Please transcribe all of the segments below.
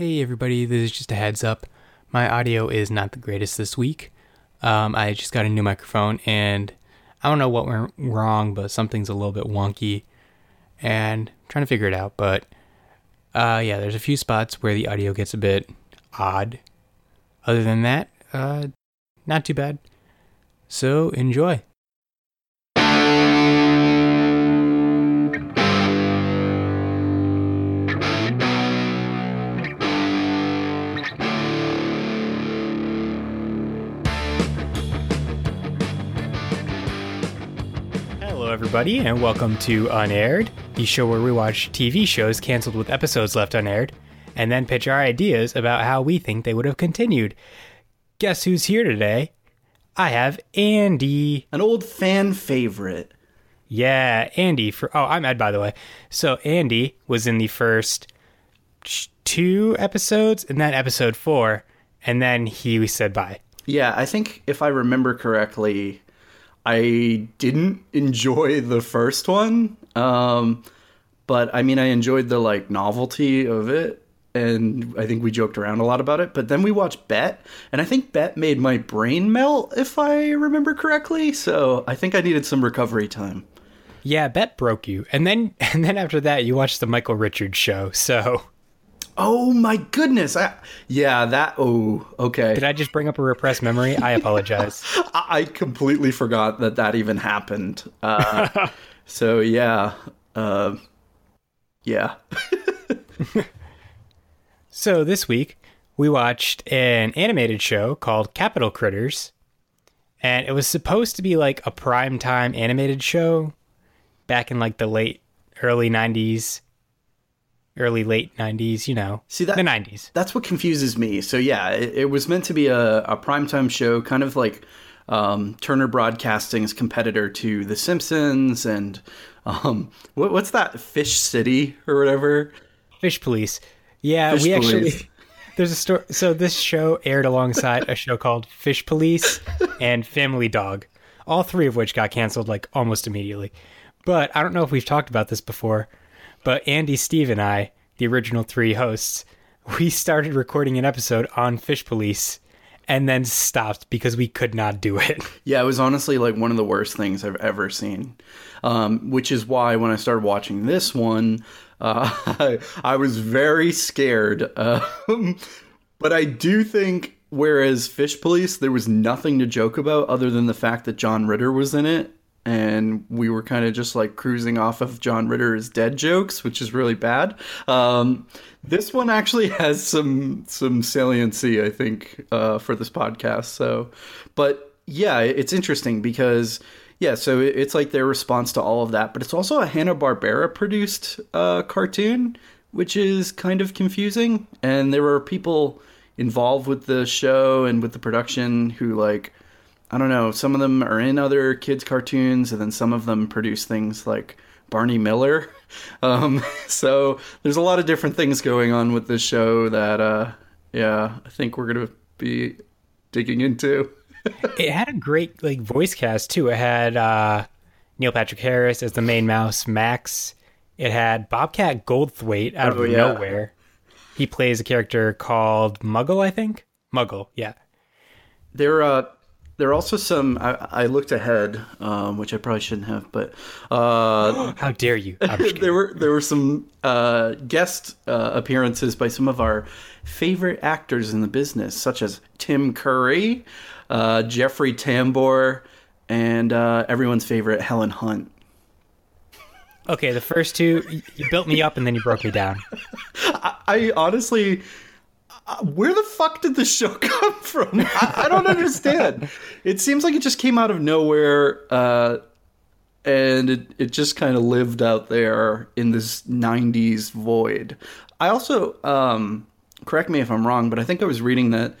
Hey everybody, this is just a heads up. My audio is not the greatest this week. Um, I just got a new microphone and I don't know what went wrong, but something's a little bit wonky and I'm trying to figure it out. But uh, yeah, there's a few spots where the audio gets a bit odd. Other than that, uh, not too bad. So enjoy. Everybody, and welcome to Unaired, the show where we watch TV shows canceled with episodes left unaired, and then pitch our ideas about how we think they would have continued. Guess who's here today? I have Andy. An old fan favorite. Yeah, Andy. For oh, I'm Ed, by the way. So Andy was in the first two episodes, and then episode four, and then he said bye. Yeah, I think if I remember correctly, I didn't enjoy the first one. Um, but I mean, I enjoyed the like novelty of it. And I think we joked around a lot about it. But then we watched Bet, and I think Bet made my brain melt, if I remember correctly. So I think I needed some recovery time. Yeah, Bet broke you, and then and then after that, you watched the Michael Richards show. So Oh my goodness! I, yeah, that. Oh, okay. did I just bring up a repressed memory? I apologize. I completely forgot that that even happened. Uh, so yeah, uh, yeah. So this week we watched an animated show called Capitol Critters, and it was supposed to be like a primetime animated show back in like the late early '90s, early late '90s. You know, See, that- the '90s. That's what confuses me. So yeah, it, it was meant to be a, a primetime show, kind of like um, Turner Broadcasting's competitor to The Simpsons, and um, what, what's that Fish City or whatever? Fish Police. Yeah, Fish we actually. There's a story. So this show aired alongside a show called Fish Police and Family Dog, all three of which got canceled like almost immediately. But I don't know if we've talked about this before. But Andy, Steve, and I, the original three hosts, we started recording an episode on Fish Police and then stopped because we could not do it. Yeah, it was honestly like one of the worst things I've ever seen. Um, which is why when I started watching this one, uh, I, I was very scared. Um, but I do think, whereas Fish Police, there was nothing to joke about other than the fact that John Ritter was in it. And we were kind of just like cruising off of John Ritter's dead jokes, which is really bad. Um, this one actually has some some saliency, I think, uh, for this podcast. So, but yeah, it's interesting because yeah, so it's like their response to all of that, but it's also a Hanna Barbera produced uh, cartoon, which is kind of confusing. And there were people involved with the show and with the production who like I don't know, some of them are in other kids' cartoons, and then some of them produce things like Barney Miller. Um, so there's a lot of different things going on with this show that, uh, yeah, I think we're gonna be digging into. it had a great like voice cast too. It had uh, Neil Patrick Harris as the main mouse, Max. It had Bobcat Goldthwait out Oh, of yeah. nowhere. He plays a character called Muggle, I think. Muggle, yeah. There, are uh, there are also some. I, I looked ahead, um, which I probably shouldn't have, but uh, How dare you? I'm just kidding. there were there were some uh, guest uh, appearances by some of our favorite actors in the business, such as Tim Curry, uh, Jeffrey Tambor, and uh, everyone's favorite Helen Hunt. Okay, the first two, you built me up and then you broke me down. I honestly, uh, where the fuck did this show come from? I, I don't understand. it seems like it just came out of nowhere, uh, and it, it just kind of lived out there in this '90s void. I also, um, correct me if I'm wrong, but I think I was reading that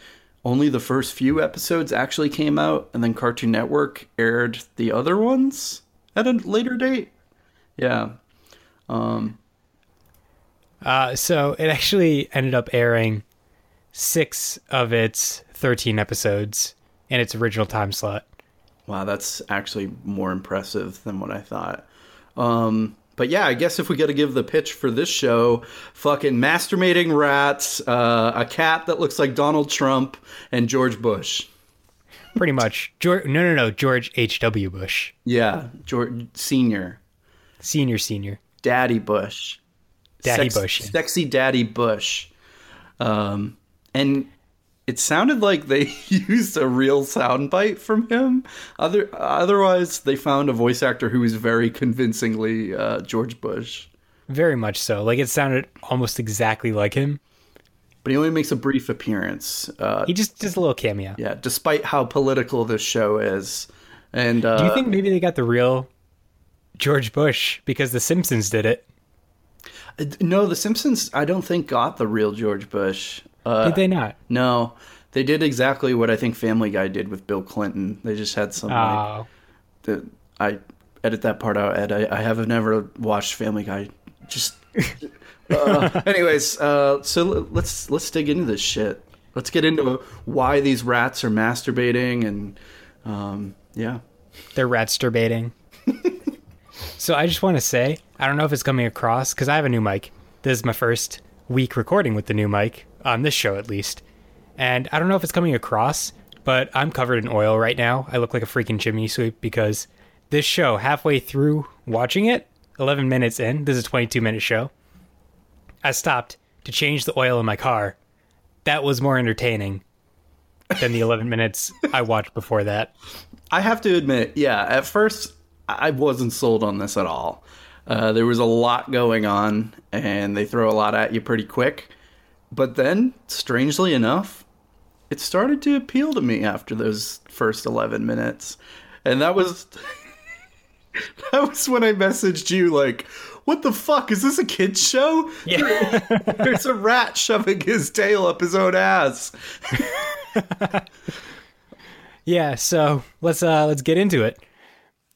only the first few episodes actually came out, and then Cartoon Network aired the other ones at a later date. Yeah. Um, Uh, so it actually ended up airing six of its 13 episodes in its original time slot. Wow, that's actually more impressive than what I thought. Um, but yeah, I guess if we got to give the pitch for this show, fucking masturbating rats, uh, a cat that looks like Donald Trump, and George Bush. Pretty much. George, no, no, no. George H.W. Bush. Yeah, George Senior, Senior, senior. Daddy Bush, Daddy Sex- Bush. sexy Daddy Bush, um, and it sounded like they used a real soundbite from him. Other otherwise, they found a voice actor who was very convincingly uh, George Bush. Very much so. Like, it sounded almost exactly like him. But he only makes a brief appearance. Uh, He just does a little cameo. yeah, despite how political this show is. And uh, Do you think maybe they got the real George Bush because The Simpsons did it? no, The Simpsons? I don't think got the real George Bush. Uh, Did they not? no, they did exactly what I think Family Guy did with Bill Clinton. They just had some. like, Oh, the, I edit that part out, Ed. I, I have never watched Family Guy. Just. uh, anyways, uh, so l- let's let's dig into this shit. Let's get into why these rats are masturbating and um, yeah. they're ratsterbating. so I just want to say, I don't know if it's coming across because I have a new mic. This is my first week recording with the new mic on this show, at least. And I don't know if it's coming across, but I'm covered in oil right now. I look like a freaking chimney sweep because this show, halfway through watching it, 11 minutes in, this is a 22 minute show, I stopped to change the oil in my car. That was more entertaining than the 11 minutes I watched before that. I have to admit, yeah, at first I wasn't sold on this at all. Uh, there was a lot going on, and they throw a lot at you pretty quick. But then, strangely enough, it started to appeal to me after those first 11 minutes. And that was. that was when I messaged you, like, what the fuck? Is this a kid's show? Yeah. There's a rat shoving his tail up his own ass. Yeah, so let's uh let's get into it.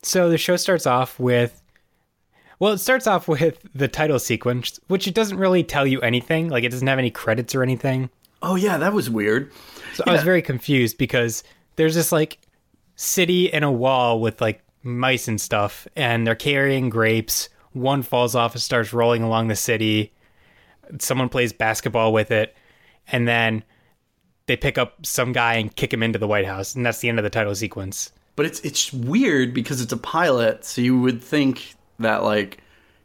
So the show starts off with well, it starts off with the title sequence, which it doesn't really tell you anything. Like it doesn't have any credits or anything. Oh, yeah, that was weird. So I was very confused because there's this like city and a wall with like mice and stuff, and they're carrying grapes. One falls off and starts rolling along the city. Someone plays basketball with it, and then they pick up some guy and kick him into the White House, and that's the end of the title sequence. But it's it's weird because it's a pilot, so you would think that like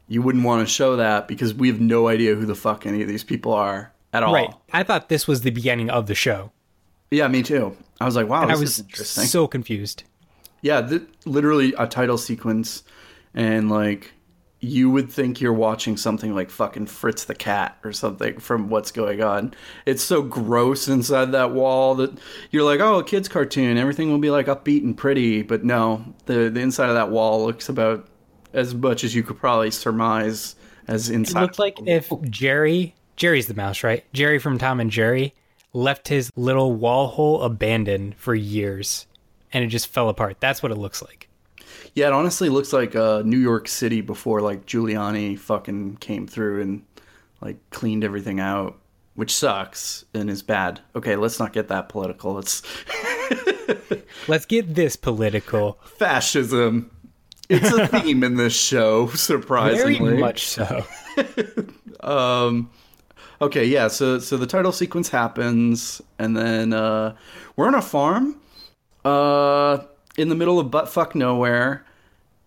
you wouldn't want to show that because we have no idea who the fuck any of these people are at all. Right. I thought this was the beginning of the show. Yeah, me too. I was like, wow, And I was so confused. yeah, th- literally a title sequence, and like you would think you're watching something like fucking Fritz the Cat or something from what's going on. It's so gross inside that wall that you're like, oh, a kid's cartoon. Everything will be like upbeat and pretty, but no, the the inside of that wall looks about as much as you could probably surmise as inside. It looked like if Jerry, Jerry's the mouse, right? Jerry from Tom and Jerry left his little wall hole abandoned for years and it just fell apart. That's what it looks like. Yeah, it honestly looks like uh, New York City before like Giuliani fucking came through and like cleaned everything out, which sucks and is bad. Okay, let's not get that political. Let's Let's get this political. fascism. It's a theme in this show, surprisingly. Very much so. Um, okay, yeah. So so the title sequence happens, and then uh, we're on a farm, uh, in the middle of buttfuck nowhere,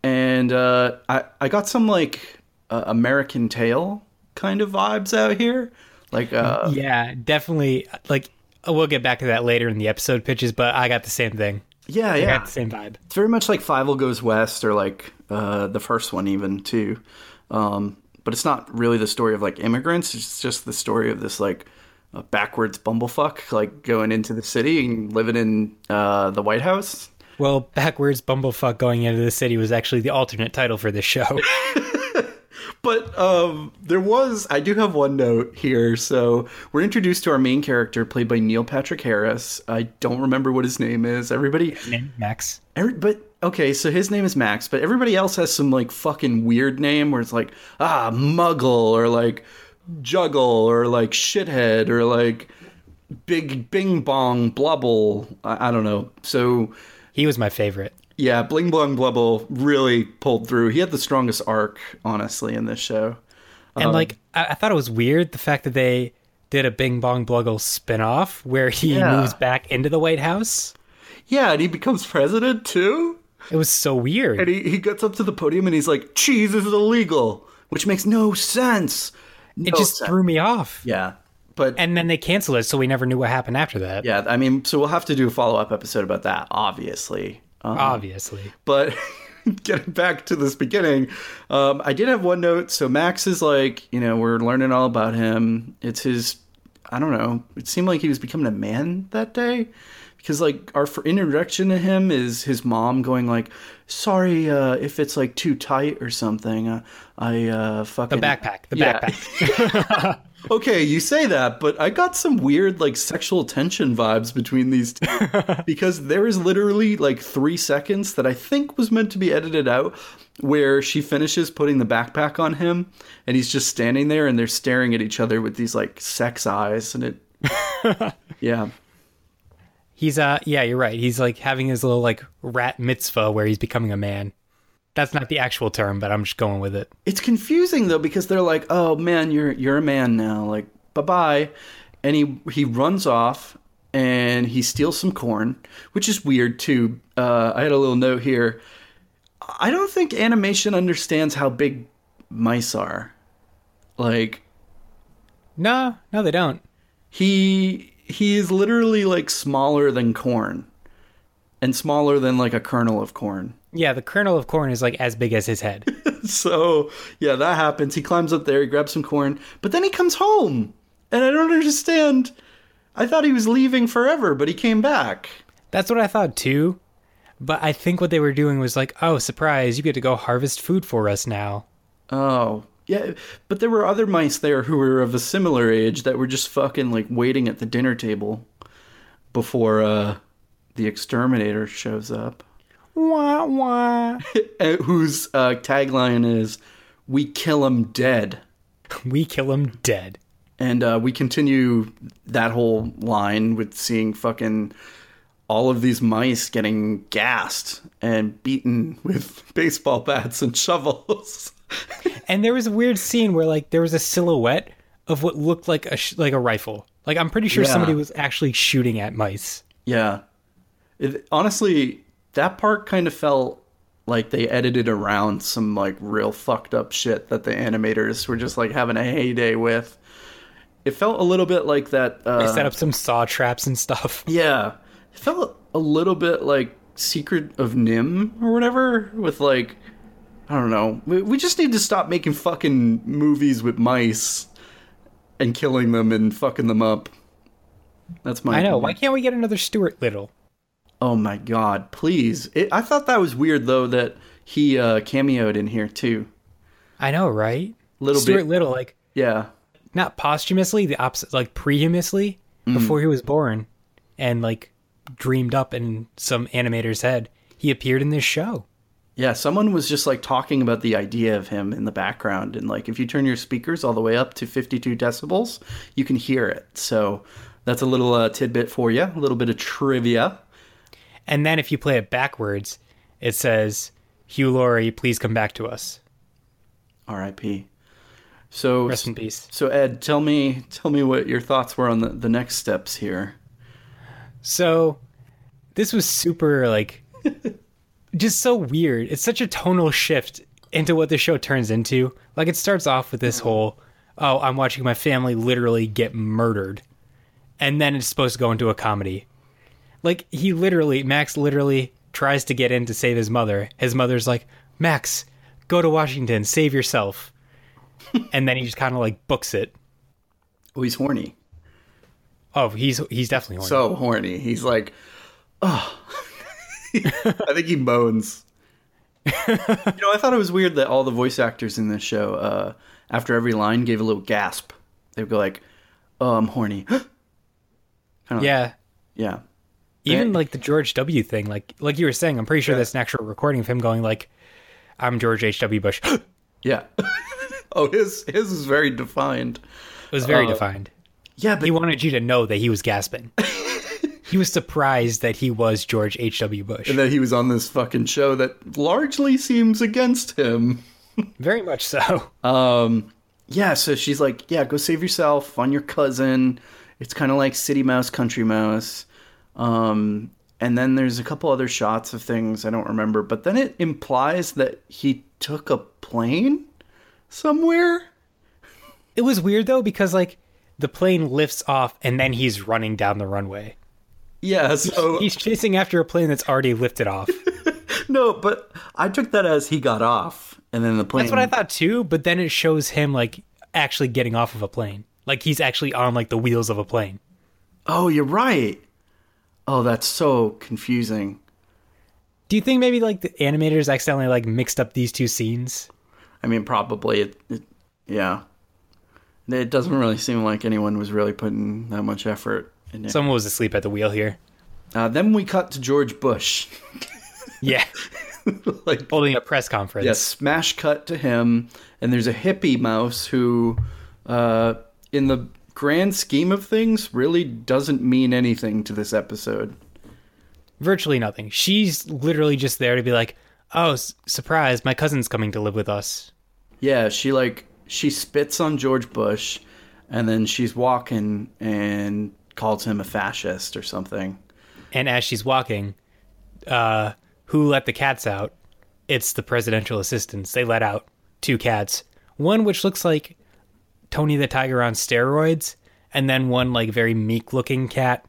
and uh, I I got some like uh, American Tail kind of vibes out here, like uh, Yeah, definitely. Like, we'll get back to that later in the episode pitches, but I got the same thing. Yeah yeah. same vibe. It's very much like Fievel Goes West, or like uh, the first one even too. Um, but it's not really the story of like immigrants. It's just the story of this like uh, backwards bumblefuck like going into the city and living in uh, the White House. Well, backwards bumblefuck going into the city was actually the alternate title for this show. But um, there was, I do have one note here. So we're introduced to our main character, played by Neil Patrick Harris. I don't remember what his name is. Everybody, Name Max. Every, but okay, so his name is Max, but everybody else has some like fucking weird name where it's like ah Muggle or like Juggle or like Shithead or like Big Bing Bong Blubble. I, I don't know. So He was my favorite. Yeah, Bling Blong Blubble really pulled through. He had the strongest arc, honestly, in this show. And Um, like, I, I thought it was weird the fact that they did a Bing Bong Bluggle spin-off where he Yeah. moves back into the White House. Yeah, and he becomes president too. It was so weird. And he, he gets up to the podium and he's like, cheese this is illegal, which makes no sense. it just sense. threw me off. Yeah. But And then they canceled it, so we never knew what happened after that. yeah, I mean, so we'll have to do a follow up episode about that, obviously. Um, Obviously. but getting back to this beginning, um, I did have one note. So Max is like, you know, we're learning all about him. It's his, I don't know. It seemed like he was becoming a man that day. Because like our introduction to him is his mom going like, "Sorry uh, if it's like too tight or something. Uh, I uh, The backpack. The Yeah. backpack. Okay, you say that, but I got some weird like sexual tension vibes between these two because there is literally like three seconds that I think was meant to be edited out where she finishes putting the backpack on him and he's just standing there and they're staring at each other with these like sex eyes and it yeah He's uh yeah, you're right. He's like having his little like rat mitzvah where he's becoming a man. That's not the actual term, but I'm just going with it. it's confusing though because they're like oh man you're you're a man now like bye-bye and he he runs off and he steals some corn which is weird too uh, i had a little note here i don't think animation understands how big mice are like No, no, they don't. he he is literally like smaller than corn and smaller than like a kernel of corn Yeah, the kernel of corn is like as big as his head. so yeah, that happens. He climbs up there, he grabs some corn, but then he comes home, and I don't understand. I thought he was leaving forever, but he came back. That's what I thought too. But I think what they were doing was like, oh, surprise, you get to go harvest food for us now. Oh yeah, but there were other mice there who were of a similar age that were just fucking like waiting at the dinner table before uh, the exterminator shows up, Wah wah. Whose uh, tagline is "We kill 'em dead." we kill him dead. And uh, we continue that whole line with seeing fucking all of these mice getting gassed and beaten with baseball bats and shovels. And there was a weird scene where like there was a silhouette of what looked like a sh- like a rifle. Like I'm pretty sure Yeah. somebody was actually shooting at mice. yeah. It, honestly, that part kind of felt like they edited around some like real fucked up shit that the animators were just like having a heyday with. It felt a little bit like that. Uh, They set up some saw traps and stuff. Yeah. It felt a little bit like Secret of NIMH or whatever, with like, I don't know. We, we just need to stop making fucking movies with mice and killing them and fucking them up. That's my. I know. Why can't we get another Stuart Little? Oh my god, please. It, I thought that was weird though that he uh, cameoed in here too. I know, right? Little Stuart bit. Little, like Yeah. not posthumously, the opposite, like prehumously, before he was born, and like dreamed up in some animator's head, he appeared in this show. Yeah, someone was just like talking about the idea of him in the background, and like if you turn your speakers all the way up to 52 decibels, you can hear it. So that's a little uh, tidbit for you, a little bit of trivia. And then if you play it backwards, it says, "Hugh Laurie, please come back to us." R.I.P. So, Rest in peace. so Ed, tell me, tell me what your thoughts were on the, the next steps here. So, this was super like, just so weird. It's such a tonal shift into what the show turns into. Like, it starts off with this whole, "Oh, I'm watching my family literally get murdered," and then it's supposed to go into a comedy. Like he literally, Max literally tries to get in to save his mother. His mother's like, "Max, go to Washington, save yourself," and then he just kind of like books it. Oh, he's horny. Oh, he's he's definitely horny. So horny. He's like, oh. I think he moans. you know, I thought it was weird that all the voice actors in this show, uh, after every line, gave a little gasp. They would go like, "Oh, I'm horny." yeah, yeah. even Yeah. like the George W. thing, like like you were saying, I'm pretty sure that's an actual recording of him going like, "I'm George H. W. Bush." Yeah. oh, his his is very defined. It was very Uh, defined. Yeah, but He wanted you to know that he was gasping. he was surprised that he was George H.W. Bush. and that he was on this fucking show that largely seems against him. Very much so. Um, yeah, so she's like, yeah, go save yourself on your cousin. It's kind of like City Mouse, Country Mouse. Um, and then there's a couple other shots of things I don't remember, but then it implies that he took a plane somewhere. It was weird though because like the plane lifts off and then he's running down the runway. Yeah, so He's chasing after a plane that's already lifted off. no, but I took that as he got off, and then the plane. That's what I thought too, but then it shows him like actually getting off of a plane. Like he's actually on like the wheels of a plane. Oh, you're right. Oh, that's so confusing. Do you think maybe like the animators accidentally like mixed up these two scenes? I mean, probably it, it yeah. It doesn't really seem like anyone was really putting that much effort. Someone was asleep at the wheel here. Uh, then we cut to George Bush. Yeah, like, holding a press conference. yeah, smash cut to him, and there's a hippie mouse who, uh, in the grand scheme of things, really doesn't mean anything to this episode. Virtually nothing. She's literally just there to be like, "Oh, s- surprise! My cousin's coming to live with us." Yeah, she like she spits on George Bush, and then she's walking and calls him a fascist or something. And as she's walking, uh, who let the cats out? It's the presidential assistants. They let out two cats. One which looks like Tony the Tiger on steroids, and then one like very meek looking cat.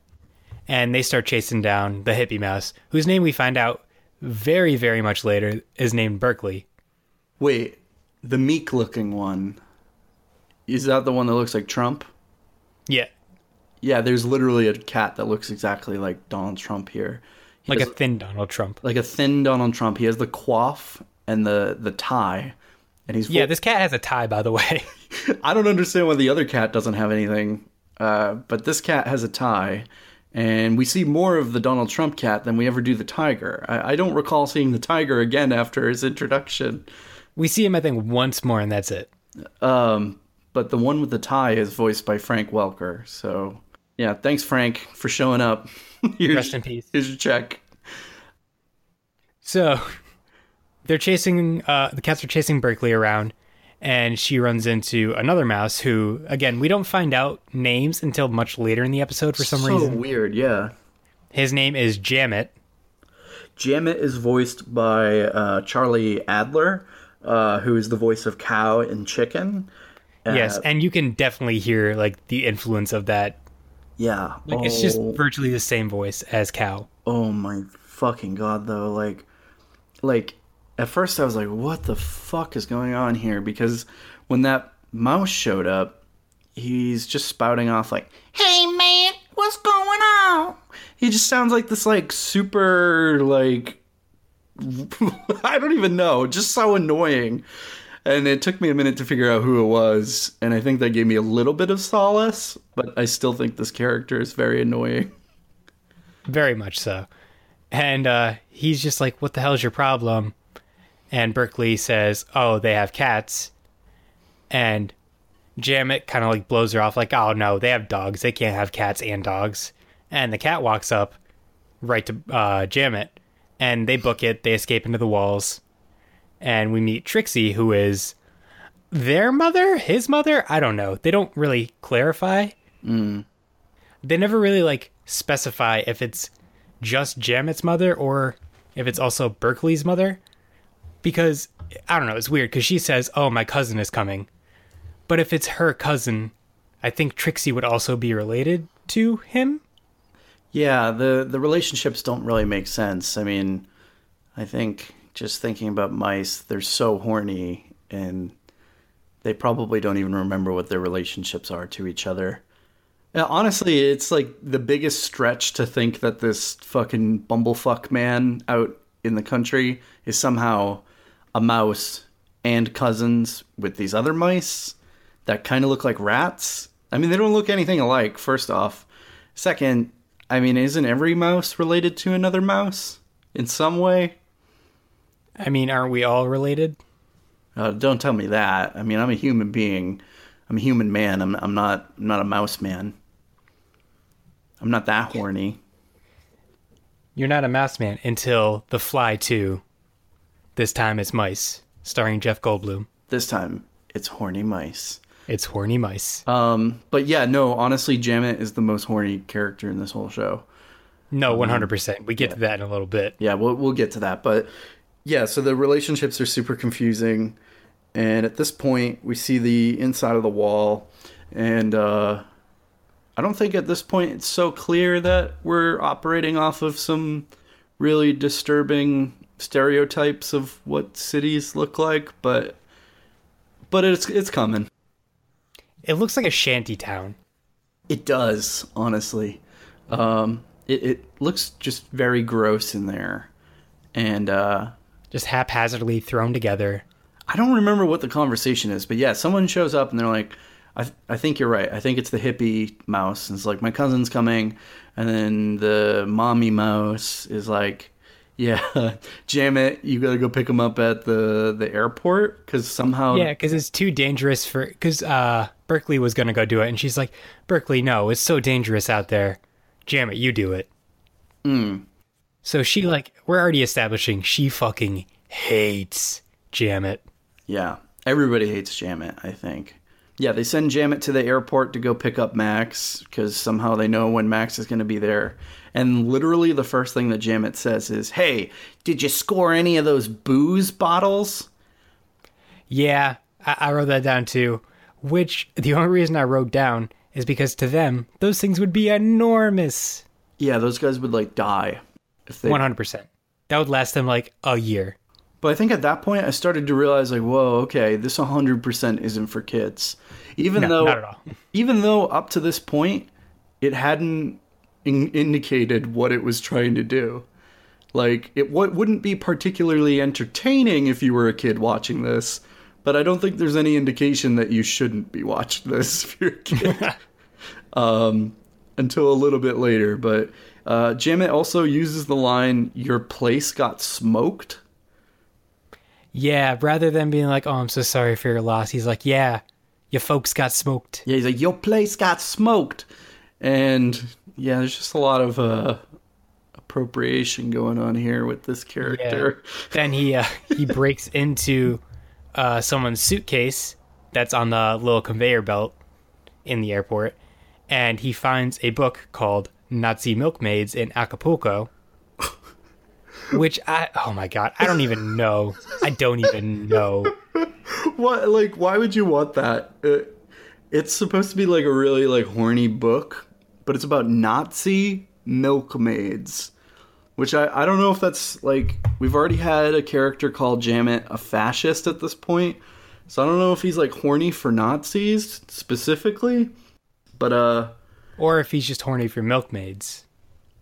And they start chasing down the hippie mouse, whose name we find out very, very much later is named Berkeley. Wait, the meek looking one. Is that the one that looks like Trump? Yeah, Yeah, there's literally a cat that looks exactly like Donald Trump here. He like a thin Donald Trump. like a thin Donald Trump. He has the coif and the the tie, and he's Yeah, this cat has a tie, by the way. I don't understand why the other cat doesn't have anything, uh, but this cat has a tie, and we see more of the Donald Trump cat than we ever do the tiger. I, I don't recall seeing the tiger again after his introduction. we see him, I think, once more, and that's it. Um, but the one with the tie is voiced by Frank Welker. So yeah, thanks Frank for showing up. here's, Rest in peace. Here's your check. So they're chasing uh the cats are chasing Berkeley around and she runs into another mouse who again we don't find out names until much later in the episode for some so reason. weird, yeah. His name is Jammet. Jammet is voiced by uh, Charlie Adler, uh, who is the voice of Cow and Chicken. Uh, yes, and you can definitely hear like the influence of that. Yeah. Like it's just Oh. virtually the same voice as Cow. Oh my fucking god though, like like at first I was like what the fuck is going on here because when that mouse showed up, he's just spouting off like, "Hey man, what's going on?" He just sounds like this like super like I don't even know, just so annoying. And it took me a minute to figure out who it was, and I think that gave me a little bit of solace, but I still think this character is very annoying. Very much so. And uh, he's just like, What the hell's your problem? And Berkeley says, Oh, they have cats. And Jammet kind of like blows her off, like, Oh, no, they have dogs. They can't have cats and dogs. And the cat walks up right to uh, Jammet. And they book it. They escape into the walls. And we meet Trixie, who is their mother, his mother. I don't know. They don't really clarify mm. they never really like specify if it's just Jammet's mother or if it's also Berkeley's mother. Because I don't know, it's weird because she says, "Oh, my cousin is coming," but if it's her cousin, I think Trixie would also be related to him. Yeah, the the relationships don't really make sense. I mean, I think just thinking about mice, they're so horny and they probably don't even remember what their relationships are to each other. Yeah, honestly, it's like the biggest stretch to think that this fucking bumblefuck man out in the country is somehow a mouse and cousins with these other mice that kind of look like rats. I mean, they don't look anything alike, first off. Second, I mean, isn't every mouse related to another mouse in some way? I mean, aren't we all related? Uh, don't tell me that. I mean, I'm a human being. I'm a human man. I'm, I'm not. I'm not a mouse man. I'm not that horny. You're not a mouse man until The Fly 2. This time it's mice, starring Jeff Goldblum. This time it's horny mice. It's horny mice. Um, but yeah, no, honestly, Jammet is the most horny character in this whole show. No, 100%. We get to that in a little bit. Yeah, we'll we'll get to that, but yeah, so the relationships are super confusing, and at this point, we see the inside of the wall, and uh, I don't think at this point it's so clear that we're operating off of some really disturbing stereotypes of what cities look like, but but it's it's coming. It looks like a shanty town. It does, honestly. Um, it, it looks just very gross in there. And uh, Just haphazardly thrown together. I don't remember what the conversation is, but yeah, someone shows up and they're like, I, I think you're right. I think it's the hippie mouse. And it's like, my cousin's coming. And then the mommy mouse is like, yeah, jam it. You got to go pick him up at the, the airport because somehow. Yeah, because it's too dangerous for. Because uh, Berkeley was to go do it. And she's like, Berkeley, no, it's so dangerous out there. Jam it, you do it. Mm, So she, like, we're already establishing she fucking hates Jam it. yeah. Everybody hates Jammet, I think. Yeah, they send Jammet to the airport to go pick up Max because somehow they know when Max is going to be there. And literally, the first thing that Jammet says is, Hey, did you score any of those booze bottles? Yeah, I, I wrote that down too. Which the only reason I wrote down is because to them, those things would be enormous. Yeah, those guys would like die if they. 100%. That would last them like a year. But I think at that point, I started to realize, like, whoa, okay, this 100% isn't for kids. Even No, though, not at all. even though up to this point, it hadn't in- indicated what it was trying to do. Like, it w- wouldn't be particularly entertaining if you were a kid watching this, but I don't think there's any indication that you shouldn't be watching this if you're a kid. um, until a little bit later. But uh, Jammet also uses the line, Your place got smoked. Yeah, rather than being like, oh, I'm so sorry for your loss, he's like, yeah, your folks got smoked. Yeah, he's like, Your place got smoked. And yeah, there's just a lot of uh, appropriation going on here with this character. then he uh, he breaks into uh, someone's suitcase that's on the little conveyor belt in the airport, and he finds a book called Nazi Milkmaids in Acapulco. Which I oh my god I don't even know I don't even know What, like, why would you want that? Uh, it's supposed to be like a really like horny book, but it's about Nazi milkmaids. Which I, I don't know if that's like we've already had a character called Jammet a fascist at this point. So I don't know if he's like horny for Nazis specifically. But uh or if he's just horny for milkmaids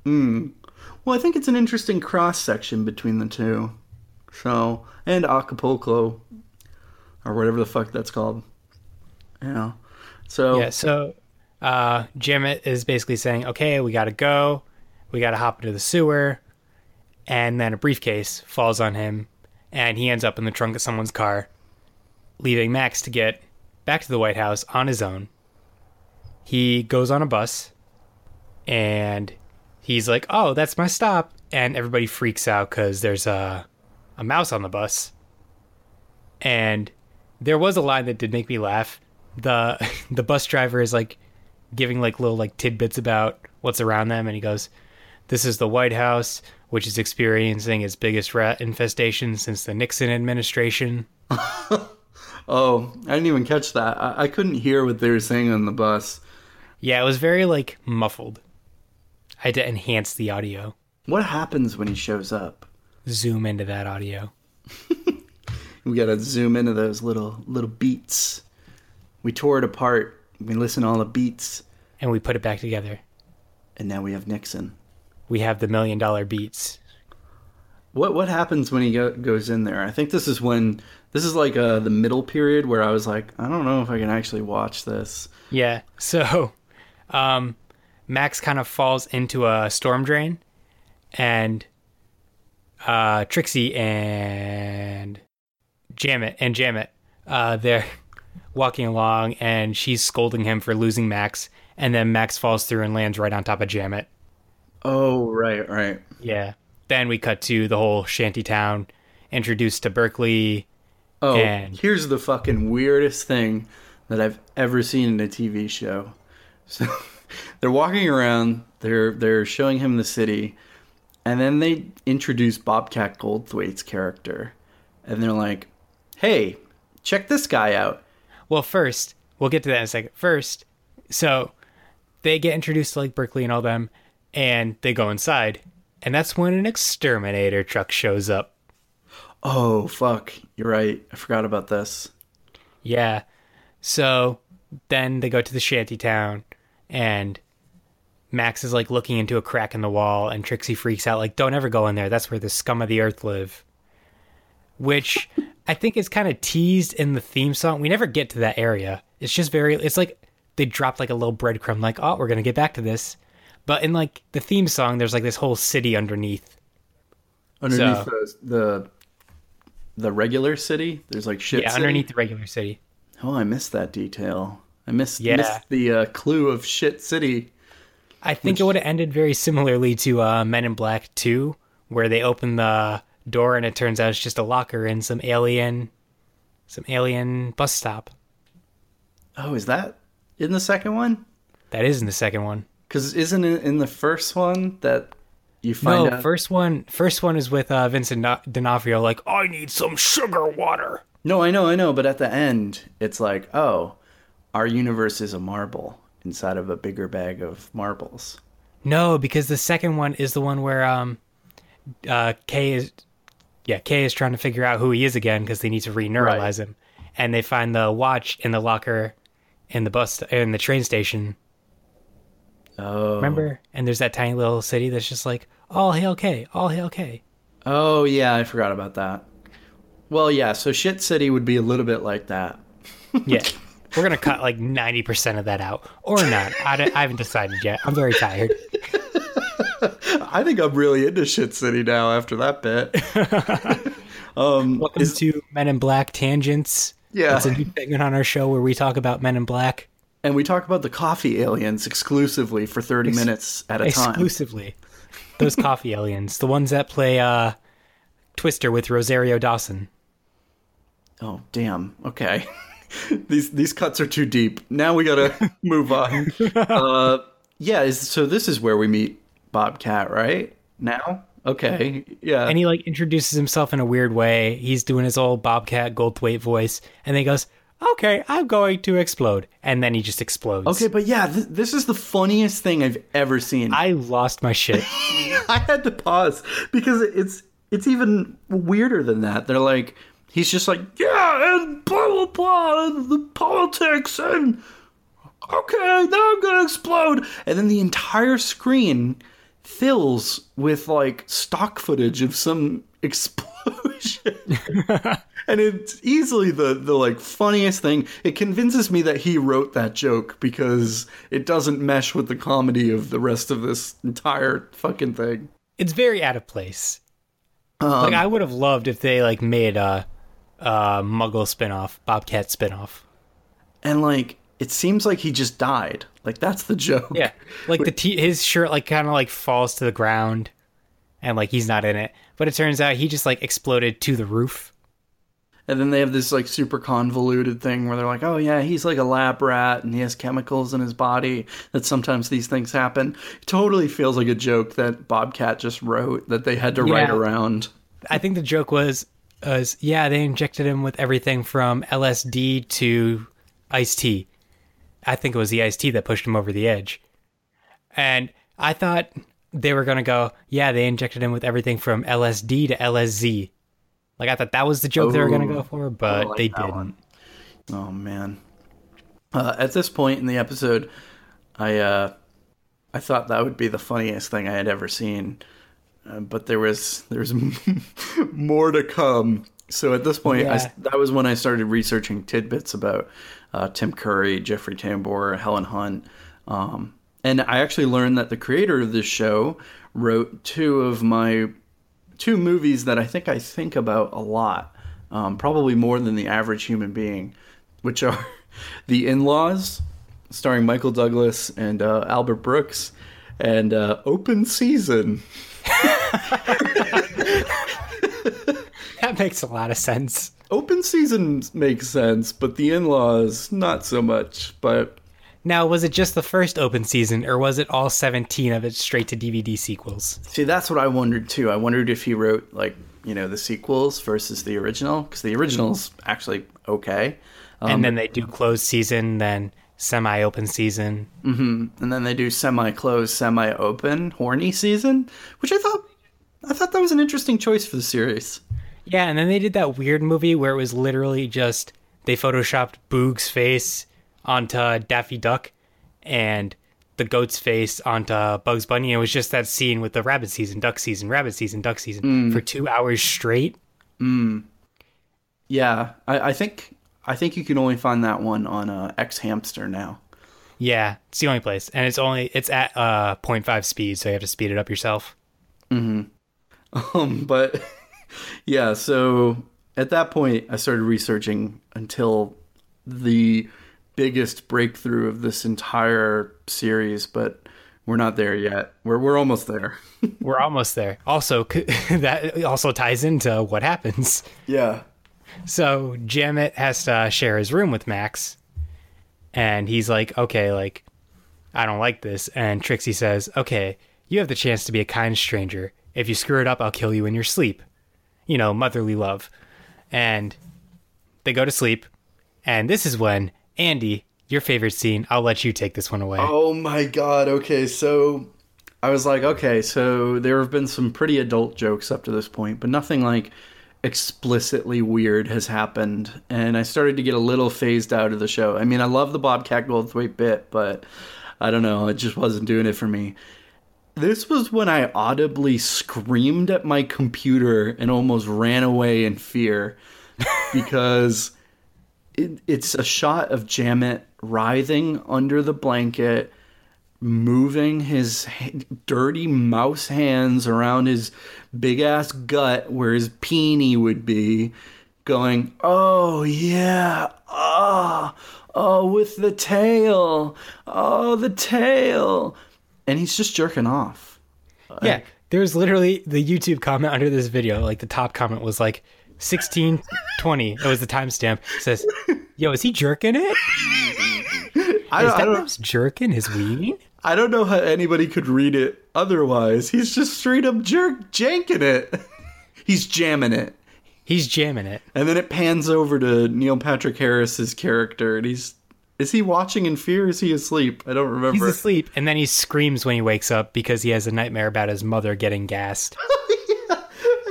Mm. Well, I think it's an interesting cross section between the two. So, and Acapulco, or whatever the fuck that's called. You know. So, Yeah, so uh, Jammet is basically saying, okay, we got to go. We got to hop into the sewer. And then a briefcase falls on him, and he ends up in the trunk of someone's car, leaving Max to get back to the White House on his own. He goes on a bus, and he's like, oh, that's my stop. And everybody freaks out because there's a, a mouse on the bus. And there was a line that did make me laugh. The the bus driver is like giving like little like tidbits about what's around them and he goes, This is the White House, which is experiencing its biggest rat infestation since the Nixon administration. oh, I didn't even catch that. I, I couldn't hear what they were saying on the bus. Yeah, it was very like muffled. I had to enhance the audio. What happens when he shows up? Zoom into that audio. We gotta zoom into those little little beats. We tore it apart. We listen to all the beats, And we put it back together. and now we have Nixon. We have the million dollar beats. What what happens when he go, goes in there? I think this is when this is like uh, the middle period where I was like, I don't know if I can actually watch this. Yeah. So, um, Max kind of falls into a storm drain, and uh, Trixie and Jammet and Jammet, uh, they're walking along, and she's scolding him for losing Max, and then Max falls through and lands right on top of Jammet. Oh, right, right. Yeah. Then we cut to the whole shanty town, introduced to Berkeley. Oh, And- here's the fucking weirdest thing that I've ever seen in a TV show. So they're walking around, they're they're showing him the city, and then they introduce Bobcat Goldthwait's character. And they're like, "Hey, check this guy out." Well, first, we'll get to that in a second. First, so they get introduced to like Berkeley and all them, and they go inside, and that's when an exterminator truck shows up. Oh, fuck. You're right. I forgot about this. Yeah. So then they go to the shanty town, and Max is like looking into a crack in the wall, and Trixie freaks out, like, don't ever go in there. That's where the scum of the earth live. Which I think is kind of teased in the theme song. We never get to that area. It's just very, it's like they dropped like a little breadcrumb, like, oh, we're going to get back to this. But in like the theme song, there's like this whole city underneath. Underneath So- the, the the regular city, there's like shit. yeah, city. underneath the regular city. Oh, I missed that detail. I missed, Yeah. missed the uh, clue of shit city. I think it would have ended very similarly to uh, Men in Black 2, where they open the door and it turns out it's just a locker in some alien, some alien bus stop. Oh, is that in the second one? That is in the second one. Because isn't it in the first one that you find No, out? first one, first one is with uh, Vincent Do- D'Onofrio. Like, I need some sugar water. No, I know, I know. But at the end, it's like, oh, our universe is a marble inside of a bigger bag of marbles. No, because the second one is the one where um, uh, Kay is, yeah, Kay is trying to figure out who he is again because they need to re-neuralize him, and they find the watch in the locker in the bus in the train station. Oh, Remember? And there's that tiny little city that's just like, all hail Kay, all hail Kay. Oh, yeah, I forgot about that. Well, yeah. So shit city would be a little bit like that. Yeah. We're going to cut like 90% of that out. Or not. I, I haven't decided yet. I'm very tired. I think I'm really into shit city now after that bit. um, Welcome is- to Men in Black Tangents. Yeah. It's a new segment on our show where we talk about Men in Black and we talk about the coffee aliens exclusively for 30 minutes at a time. exclusively. Those coffee aliens. The ones that play uh, Twister with Rosario Dawson. Oh, damn. Okay. these these cuts are too deep. Now we gotta move on. Uh, yeah. Is, so this is where we meet Bobcat, right? Now. Okay. Yeah. And he like introduces himself in a weird way. He's doing his old Bobcat Goldthwait voice, and then he goes, "Okay, I'm going to explode," and then he just explodes. okay, but yeah, th- this is the funniest thing I've ever seen. I lost my shit. I had to pause because it's it's even weirder than that. They're like, he's just like, yeah, and blah blah blah, and the politics, and okay, now I'm gonna explode, and then the entire screen fills with like stock footage of some explosion. and it's easily the the like funniest thing. It convinces me that he wrote that joke because it doesn't mesh with the comedy of the rest of this entire fucking thing. it's very out of place. Um, like I would have loved if they like made a, a Muggle spinoff, Bobcat spinoff. And like it seems like he just died. Like that's the joke. Yeah, like the t- his shirt like kind of like falls to the ground, and like he's not in it. But it turns out he just like exploded to the roof. And then they have this like super convoluted thing where they're like, "Oh yeah, he's like a lab rat and he has chemicals in his body that sometimes these things happen." It totally feels like a joke that Bobcat just wrote that they had to write around. I think the joke was, was yeah, they injected him with everything from LSD to iced tea. I think it was the iced tea that pushed him over the edge. And I thought they were gonna go, yeah, they injected him with everything from LSD to LSZ. Like I thought that was the joke they were gonna go for, but like they didn't. one. Oh man. Uh, at this point in the episode, I uh, I thought that would be the funniest thing I had ever seen, uh, but there was there's more to come. So at this point, I Yeah. that was when I started researching tidbits about uh, Tim Curry, Jeffrey Tambor, Helen Hunt, um, and I actually learned that the creator of this show wrote two of my two movies that I think I think about a lot, um, probably more than the average human being, which are The In Laws, starring Michael Douglas and uh, Albert Brooks, and uh, open season. That makes a lot of sense. Open season makes sense, but the in-laws not so much. But Now, was it just the first open season, or was it all 17 of it straight to DVD sequels? see, that's what I wondered too. I wondered if he wrote like you know the sequels versus the original because the original's actually okay. Um, and then they do closed season, then semi open season. Mm-hmm. and then they do semi-closed, semi-open, horny season, which I thought I thought that was an interesting choice for the series. Yeah, and then they did that weird movie where it was literally just they photoshopped Boog's face onto Daffy Duck and the goat's face onto Bugs Bunny. It was just that scene with the rabbit season, duck season, rabbit season, duck season for two hours straight. Yeah, I, I think I think you can only find that one on uh, xHamster now. Yeah, it's the only place, and it's only it's at uh 0.5 speed, so you have to speed it up yourself. Um, but yeah, so at that point, I started researching until the biggest breakthrough of this entire series, but we're not there yet. We're we're almost there. We're almost there. Also, that also ties into what happens. yeah. So Jammet has to share his room with Max, and he's like, "Okay, like, I don't like this." And Trixie says, "Okay, you have the chance to be a kind stranger. If you screw it up, I'll kill you in your sleep." You know, motherly love. And they go to sleep, and this is when Andy, your favorite scene. I'll let you take this one away. Oh my god. Okay, so I was like, okay, so there have been some pretty adult jokes up to this point, but nothing like explicitly weird has happened. And I started to get a little phased out of the show. I mean, I love the Bobcat Goldthwait bit, but I don't know, it just wasn't doing it for me. This was when I audibly screamed at my computer and almost ran away in fear because it, it's a shot of Jammet writhing under the blanket, moving his dirty mouse hands around his big ass gut where his peenie would be, going, Oh, yeah, oh, oh, with the tail, oh, the tail. And he's just jerking off. Yeah, there was literally the YouTube comment under this video. Like the top comment was like sixteen twenty. It was the timestamp. Says, "Yo, is he jerking it? I, Is I that don't, mouse jerking his weenie?" I don't know how anybody could read it otherwise. He's just straight up jerk janking it. He's jamming it. He's jamming it. And then it pans over to Neil Patrick Harris's character and he's is he watching in fear? Is he asleep? I don't remember. He's asleep, and then he screams when he wakes up because he has a nightmare about his mother getting gassed.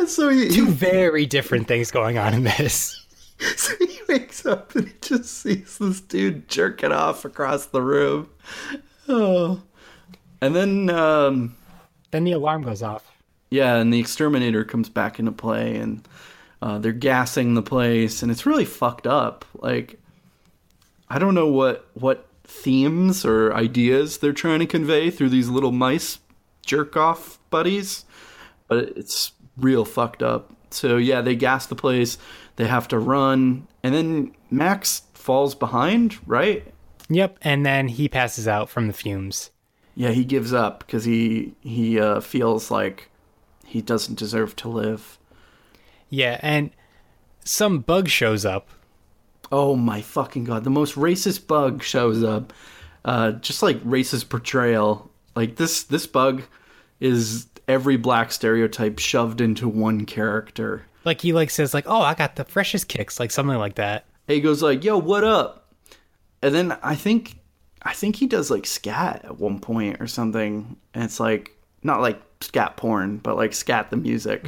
And so he, Two he, very different things going on in this. so he wakes up and he just sees this dude jerking off across the room. Oh. And then um Then the alarm goes off. Yeah, and the exterminator comes back into play, and uh, they're gassing the place, and it's really fucked up. Like, I don't know what what themes or ideas they're trying to convey through these little mice jerk off buddies, but it's real fucked up. So yeah, they gas the place. They have to run, and then Max falls behind. Right? Yep, and then he passes out from the fumes. Yeah, he gives up because he he uh, feels like he doesn't deserve to live. Yeah, and some bug shows up. Oh my fucking god! The most racist bug shows up, uh, just like racist portrayal. Like this, this bug is every black stereotype shoved into one character. Like he like says like, "Oh, I got the freshest kicks," like something like that. He goes like, "Yo, what up?" And then I think, I think he does like scat at one point or something, and it's like not like scat porn, but like scat the music.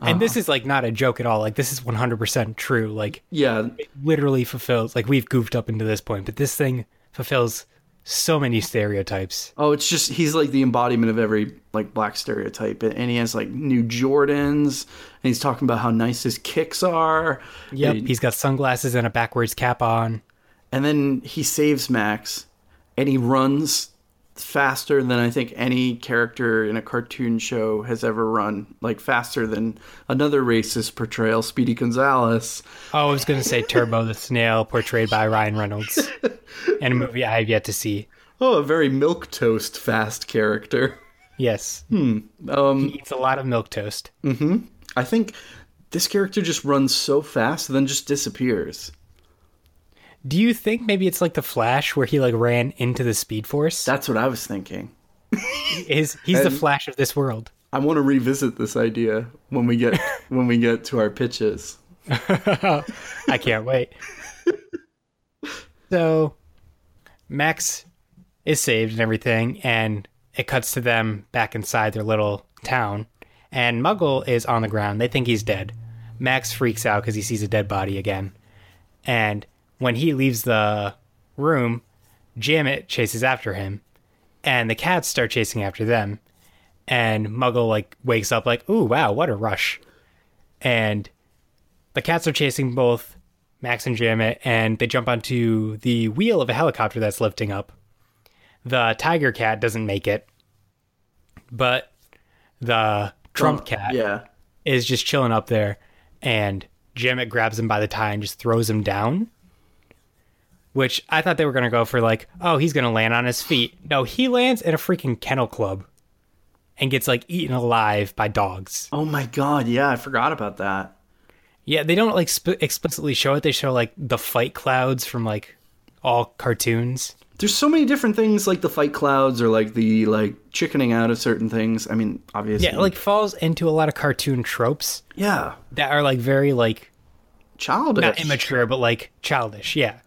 And uh-huh. this is like not a joke at all. Like this is 100% true. Like Yeah, it literally fulfills like we've goofed up into this point, but this thing fulfills so many stereotypes. Oh, it's just he's like the embodiment of every like black stereotype, and he has like new Jordans, and he's talking about how nice his kicks are. Yep, and, he's got sunglasses and a backwards cap on. And then he saves Max, and he runs faster than I think any character in a cartoon show has ever run. Like faster than another racist portrayal, Speedy Gonzales. Oh, I was going to say Turbo the Snail portrayed by Ryan Reynolds in a movie I have yet to see. Oh, a very milk toast fast character. Yes. Um, He eats a lot of milk toast. Mm-hmm. I think this character just runs so fast, then just disappears. Do you think maybe it's like the Flash where he like ran into the Speed Force? That's what I was thinking. Is he's the Flash of this world? I want to revisit this idea when we get when we get to our pitches. I can't wait. so Max is saved and everything, and it cuts to them back inside their little town. And Muggle is on the ground. They think he's dead. Max freaks out because he sees a dead body again. And when he leaves the room, Jammet chases after him, and the cats start chasing after them. And Muggle like wakes up like, "Ooh, wow, what a rush!" And the cats are chasing both Max and Jammet, and they jump onto the wheel of a helicopter that's lifting up. The tiger cat doesn't make it, but the Trump oh, cat Yeah. is just chilling up there, and Jammet grabs him by the tie and just throws him down. Which I thought they were gonna go for like, oh, he's gonna land on his feet. No, he lands in a freaking kennel club, and gets like eaten alive by dogs. Oh my god, yeah, I forgot about that. Yeah, they don't like sp- explicitly show it. They show like the fight clouds from like all cartoons. There's so many different things like the fight clouds or like the like chickening out of certain things. I mean, obviously. Yeah, like falls into a lot of cartoon tropes yeah, that are like very like childish. not immature but like childish. Yeah.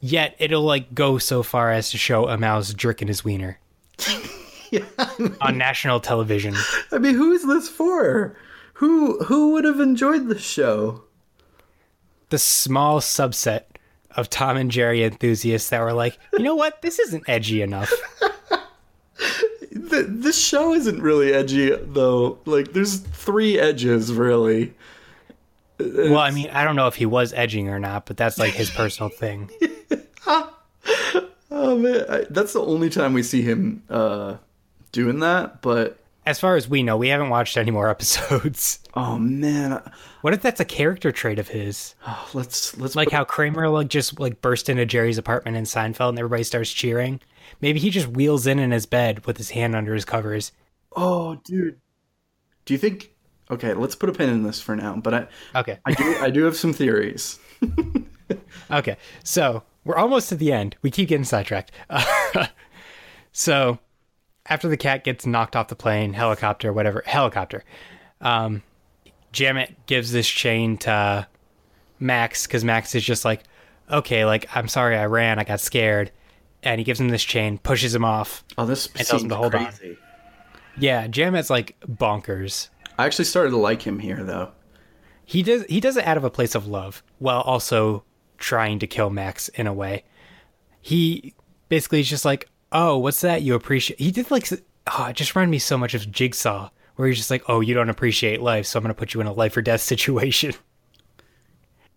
Yet it'll like go so far as to show a mouse jerking his wiener Yeah. on national television. I mean, who is this for? Who who would have enjoyed this show? The small subset of Tom and Jerry enthusiasts that were like, you know what, this isn't edgy enough. Th- this show isn't really edgy though. Like, there's three edges really. Well, I mean, I don't know if he was edging or not, but that's like his personal thing. Oh man, I, that's the only time we see him uh, doing that. But As far as we know, we haven't watched any more episodes. oh man, What if that's a character trait of his? let's let's Like put- how Kramer like just like burst into Jerry's apartment in Seinfeld and everybody starts cheering. Maybe he just wheels in in his bed with his hand under his covers. oh dude, do you think? Okay, let's put a pin in this for now. But I Okay. I do I do have some theories. Okay. So we're almost to the end. We keep getting sidetracked. so after the cat gets knocked off the plane, helicopter, whatever, helicopter, um, Jammet gives this chain to Max because Max is just like, okay, like, I'm sorry I ran. I got scared. And he gives him this chain, pushes him off. Oh, this tells him to hold on. crazy. Yeah, Jammet's like bonkers. I actually started to like him here though. he does he does it out of a place of love while also trying to kill Max in a way. He basically is just like, "Oh, what's that? You appreciate?" He did like, oh, it just reminded me so much of Jigsaw, where he's just like, "Oh, you don't appreciate life, so I'm gonna put you in a life or death situation."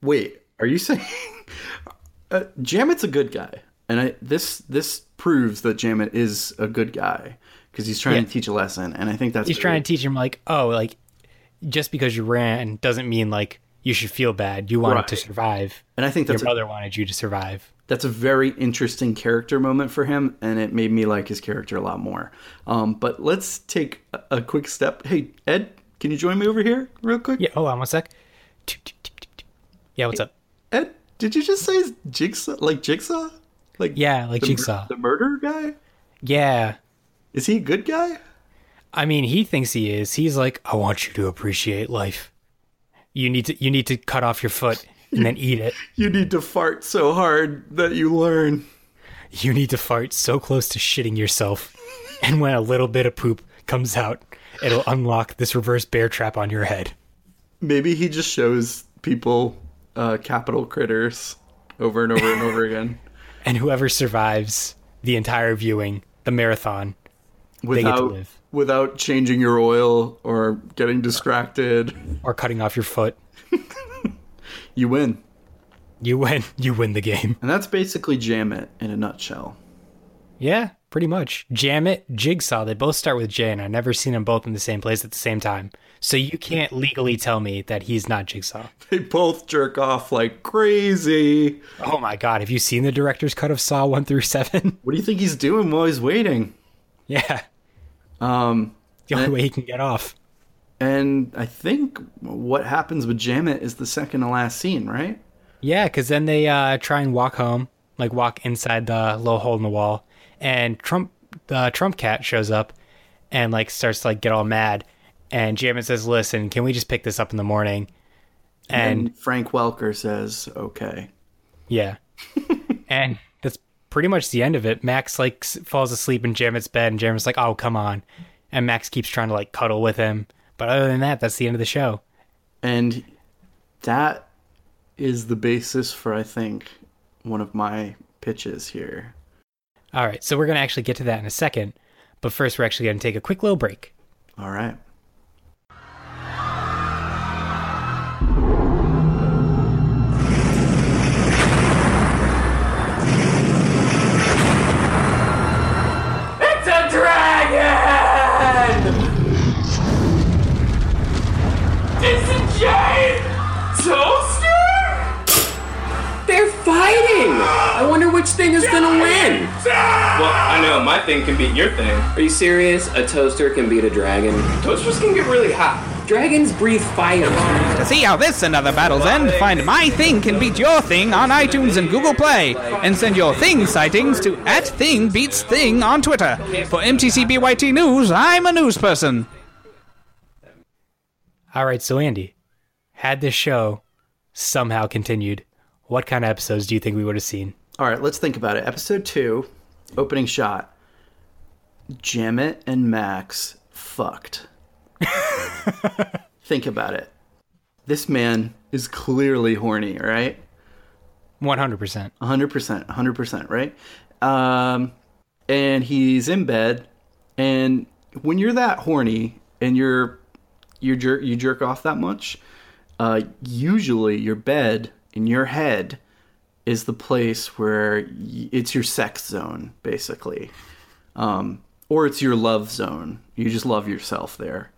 Wait, are you saying uh, Jammet's a good guy? And I, this this proves that Jammet is a good guy because he's trying Yeah. to teach a lesson, and I think that's He's trying to teach him like, "Oh, like just because you ran doesn't mean like you should feel bad. You wanted to survive. and I think Your that's a, mother wanted you to survive." that's a very interesting character moment for him, and it made me like his character a lot more. Um, but let's take a, a quick step. Hey, Ed, can you join me over here real quick? Yeah. Hold on one sec. Yeah. What's up? Ed, did you just say Jigsaw? Like Jigsaw? Like Yeah, like the, mur- Jigsaw. the murder guy? Yeah. Is he a good guy? I mean, he thinks he is. He's like, I want you to appreciate life. You need to you need to cut off your foot and then eat it. You need to fart so hard that you learn. You need to fart so close to shitting yourself. And when a little bit of poop comes out, it'll unlock this reverse bear trap on your head. Maybe he just shows people uh, Capitol Critters over and over and over again And whoever survives the entire viewing, the marathon, they get to without without changing your oil or getting distracted. Or cutting off your foot. You win, You win you win the game. and that's basically Jammet in a nutshell. Yeah, pretty much. Jammet, Jigsaw, they both start with J, and I've never seen them both in the same place at the same time. So you can't legally tell me that he's not Jigsaw. They both jerk off like crazy. Oh my god, have you seen the director's cut of Saw 1 through 7? What do you think he's doing while he's waiting? yeah, Um, the only Eh. way he can get off. and I think what happens with Jammet is the second to last scene, right? Yeah, because then they uh, try and walk home, like walk inside the little hole in the wall, and Trump, the Trump cat shows up, and like starts to like get all mad, and Jammet says, "Listen, can we just pick this up in the morning?" And, And Frank Welker says, "Okay." yeah, and pretty much the end of it. Max like falls asleep in Jammet's bed, and Jammet's like, "Oh, come on," and Max keeps trying to like cuddle with him, but other than that, that's the end of the show. And that is the basis for I think one of my pitches here. All right, so we're gonna actually get to that in a second, but first we're actually gonna take a quick little break. All right. Thing is gonna win. Well, I know my thing can beat your thing. Are you serious? A toaster can beat a dragon? Toasters can get really hot. Dragons breathe fire. To see how this and other battles end, find My Thing Can Beat Your Thing on iTunes and Google Play, and send your Thing sightings to at Thing Beats Thing on Twitter. For MTCBYT News, I'm a news person. All right, so Andy, had this show somehow continued, what kind of episodes do you think we would have seen? All right, let's think about it. Episode 2, opening shot. Jammet and Max fucked. think about it. This man is clearly horny, right? 100%. 100%, 100%, right? Um, and he's in bed, and when you're that horny and you're you jerk you jerk off that much, uh, usually your bed in your head is the place where y- it's your sex zone, basically, um, or it's your love zone. You just love yourself there,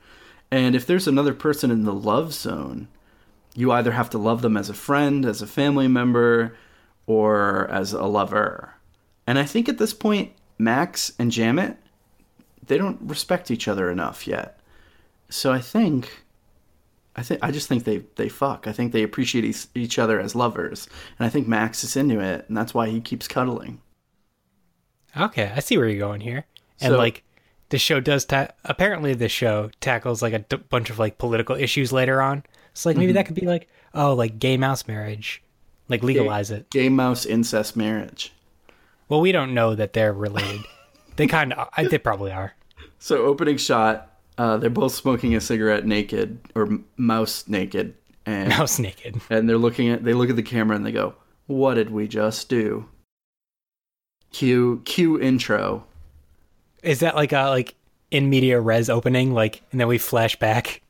and if there's another person in the love zone, you either have to love them as a friend, as a family member, or as a lover. And I think at this point, Max and Jammet, they don't respect each other enough yet. So I think, I think, I just think they they fuck. I think they appreciate each, each other as lovers, and I think Max is into it, and that's why he keeps cuddling. Okay, I see where you're going here. And So- like the show does ta- apparently the show tackles like a d- bunch of like political issues later on. So like maybe mm-hmm. that could be like oh like gay mouse marriage. Like legalize it. Gay mouse incest marriage. Well, we don't know that they're related. they kind of they probably are. So opening shot, uh, they're both smoking a cigarette naked or m- mouse naked, and Mouse naked. and they're looking at they look at the camera and they go, "What did we just do?" Cue cue intro. Is that like a like in media res opening like and then we flash back?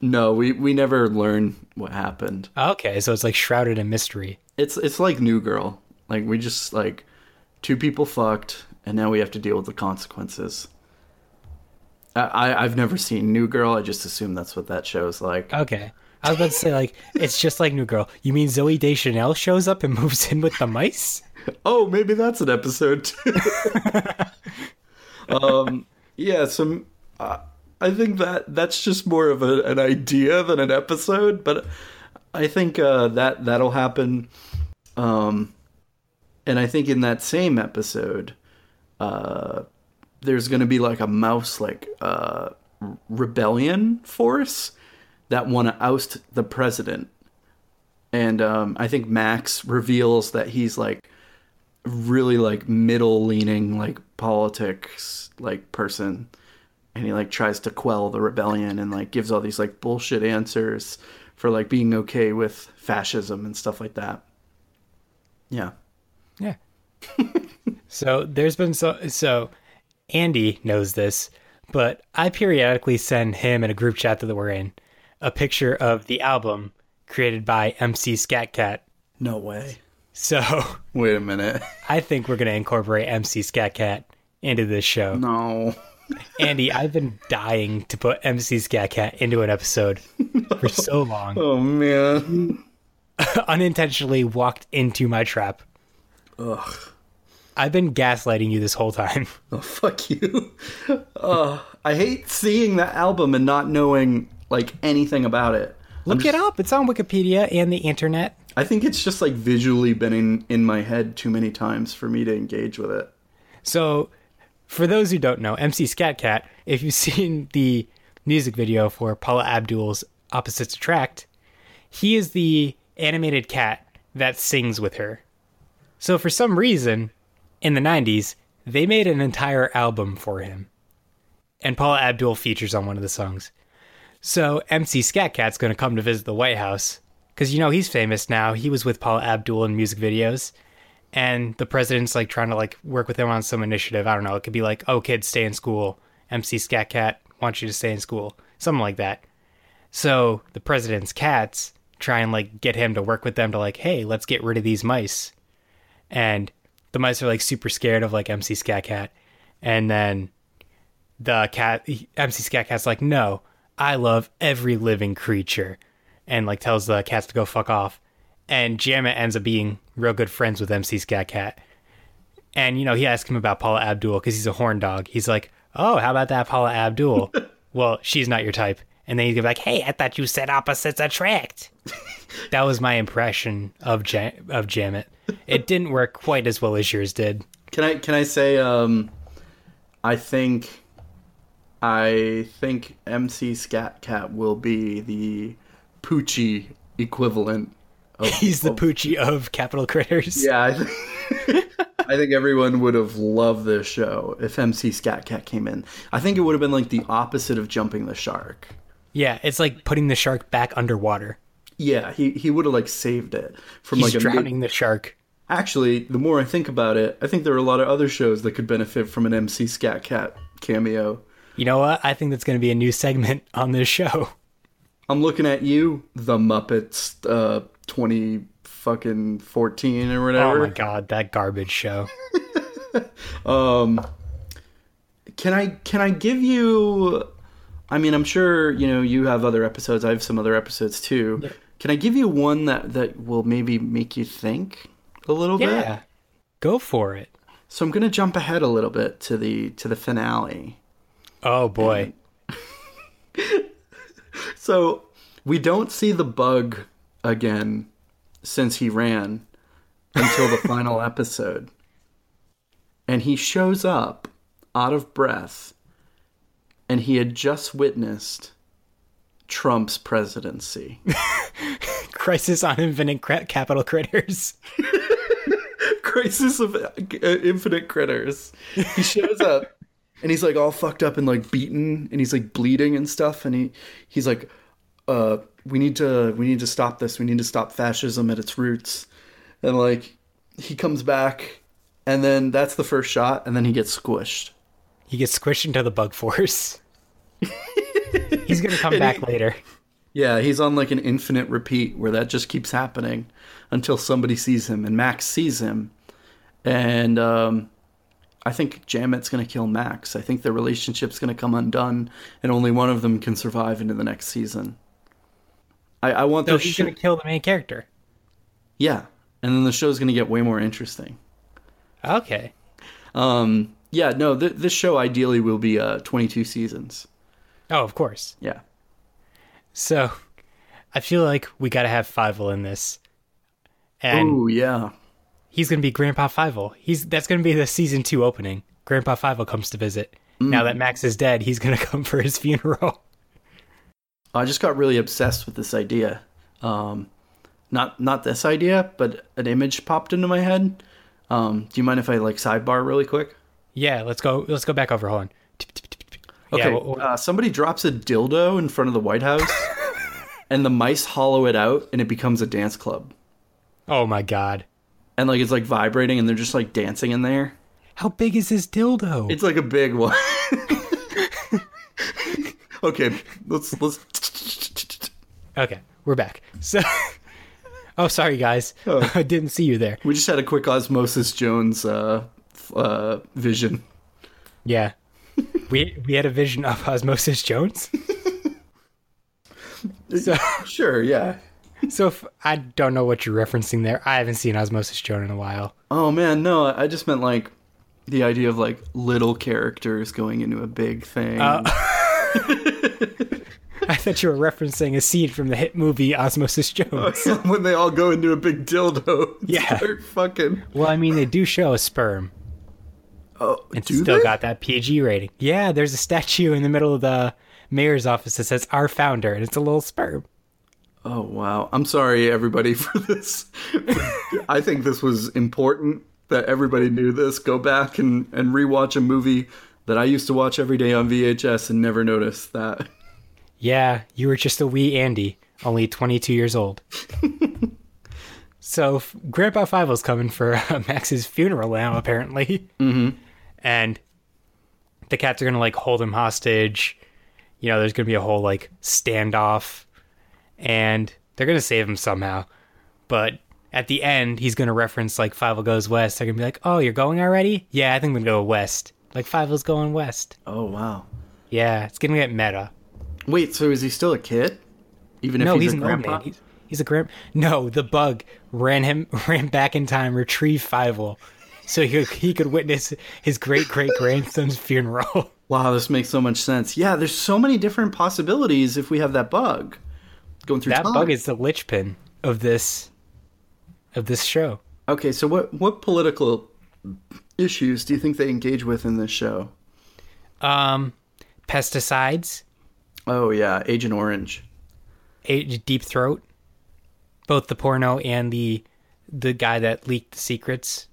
No, we we never learn what happened. Okay, so it's like shrouded in mystery. It's it's like New Girl. Like we just like two people fucked, and now we have to deal with the consequences. I, I've never seen New Girl. I just assume that's what that show's like. Okay. I was about to say like it's just like New Girl. You mean Zooey Deschanel shows up and moves in with the mice? Oh, maybe that's an episode too. um, yeah. So uh, I think that that's just more of a, an idea than an episode, but I think uh, that that'll happen. Um, and I think in that same episode, uh, there's going to be like a mouse like uh, rebellion force that want to oust the president. And um, I think Max reveals that he's like really like middle leaning like politics like person and he like tries to quell the rebellion and like gives all these like bullshit answers for like being okay with fascism and stuff like that yeah Yeah. so there's been so so Andy knows this, but I periodically send him in a group chat that we're in a picture of the album created by MC Scat Cat. no way So wait a minute I think we're gonna incorporate MC Scat Cat into this show. No. Andy, I've been dying to put MC Scat Cat into an episode for so long. Oh man. Unintentionally walked into my trap. Ugh. I've been gaslighting you this whole time. Oh fuck you. Uh, I hate seeing that album and not knowing like anything about it. Look it up. It's on Wikipedia and the internet. I think it's just like visually been in, in my head too many times for me to engage with it. So, for those who don't know, MC Scat Cat, if you've seen the music video for Paula Abdul's Opposites Attract, he is the animated cat that sings with her. So, for some reason, in the 90s, they made an entire album for him. And Paula Abdul features on one of the songs. So, MC Scat Cat's going to come to visit the White House. Because, you know, he's famous now. He was with Paula Abdul in music videos and the president's like trying to like work with him on some initiative. I don't know. It could be like, "Oh, kids, stay in school." MC Scat Cat wants you to stay in school, something like that. So the president's cats try and like get him to work with them to like, "Hey, let's get rid of these mice," and the mice are like super scared of like MC Scat Cat, and then the cat MC Scat Cat's like, "No, I love every living creature," and like tells the cats to go fuck off and Jammet ends up being real good friends with MC Scat Cat. And you know, he asks him about Paula Abdul because he's a horn dog. He's like, "Oh, how about that Paula Abdul?" well, she's not your type. And then he'd be like, "Hey, I thought you said opposites attract." that was my impression of ja- of Jammet. It didn't work quite as well as yours did. Can I can I say um I think I think MC Scat Cat will be the Poochie equivalent of He's the of- Poochie of Capitol Critters. Yeah, I think, I think everyone would have loved this show if MC Scat Cat came in. I think it would have been like the opposite of jumping the shark. Yeah, it's like putting the shark back underwater. Yeah, he, he would have like saved it from He's like drowning the shark. Actually, the more I think about it, I think there are a lot of other shows that could benefit from an MC Scat Cat cameo. You know what? I think that's going to be a new segment on this show. I'm looking at you, the Muppets, uh, 20 fucking 14 or whatever. Oh my god, that garbage show. Um, can I can I give you? I mean, I'm sure you know you have other episodes. I have some other episodes too. Can I give you one that that will maybe make you think a little bit? Yeah. Go for it. So I'm gonna jump ahead a little bit to the to the finale. Oh boy. So we don't see the bug again since he ran until the final episode. And he shows up out of breath and he had just witnessed Trump's presidency. Crisis on Infinite Cra- Capitol Critters. Crisis of uh, Infinite Critters. He shows up and he's like all fucked up and like beaten and he's like bleeding and stuff and he he's like uh we need to we need to stop this. We need to stop fascism at its roots. And like he comes back and then that's the first shot and then he gets squished. He gets squished into the bug force. He's gonna come back later. Yeah, he's on like an infinite repeat where that just keeps happening until somebody sees him and Max sees him. And um I think Jammet's going to kill Max. I think their relationship's going to come undone, and only one of them can survive into the next season. I, I want So he's show. gonna kill the main character. Yeah, and then the show's going to get way more interesting. Okay. Um, yeah, no, th- this show ideally will be uh, 22 seasons. Oh, of course. Yeah. So I feel like we gotta have Fievel in this. And Ooh, yeah. he's gonna be Grandpa Fievel. He's that's gonna be the season two opening. Grandpa Fievel comes to visit. Now that Max is dead, he's gonna come for his funeral. I just got really obsessed with this idea. Um, not not this idea, but an image popped into my head. Um, do you mind if I like sidebar really quick? Yeah, let's go. Let's go back over. Hold on. Okay. Yeah, well- uh, somebody drops a dildo in front of the White House, and the mice hollow it out, and it becomes a dance club. oh my god. And like it's like vibrating, and they're just like dancing in there. How big is this dildo? It's like a big one. okay, let's let's. Okay, we're back. So, oh, sorry guys, I didn't see you there. We just had a quick Osmosis Jones uh, uh, vision. Yeah. we we had a vision of Osmosis Jones. so Sure, yeah. so if, I don't know what you're referencing there. I haven't seen Osmosis Jones in a while. Oh man, no, I just meant like the idea of like little characters going into a big thing. Uh, I thought you were referencing a scene from the hit movie Osmosis Jones. when they all go into a big dildo. Yeah. fucking. well, I mean, they do show a sperm. Oh, It's do still they? got that PG rating. Yeah, there's a statue in the middle of the mayor's office that says "Our founder," and it's a little sperm. Oh wow! I'm sorry, everybody, for this. I think this was important that everybody knew this. Go back and and rewatch a movie that I used to watch every day on VHS and never noticed that. Yeah, you were just a wee Andy, only 22 years old. so Grandpa Grandpa Fievel's coming for uh, Max's funeral now, apparently. Mm-hmm. And the cats are gonna like hold him hostage. You know, there's gonna be a whole like standoff, and they're gonna save him somehow. But at the end, he's gonna reference like Fievel Goes West. They're gonna be like, "Oh, you're going already? Yeah, I think I'm gonna go west. Like Fievel's going west. Oh wow! Yeah, it's gonna get meta." Wait, so is he still a kid? Even if no, he's, he's, a an old grandpa? man. He's, he's a grand. No, the bug ran him ran back in time, retrieved Fievel, so he he could witness his great great grandson's funeral. Wow, this makes so much sense. Yeah, there's so many different possibilities if we have that bug going through that time. bug is the linchpin of this of this show. Okay, so what what political issues do you think they engage with in this show? Um, pesticides, Oh yeah, Agent Orange. a, deep throat, both the porno and the the guy that leaked the secrets.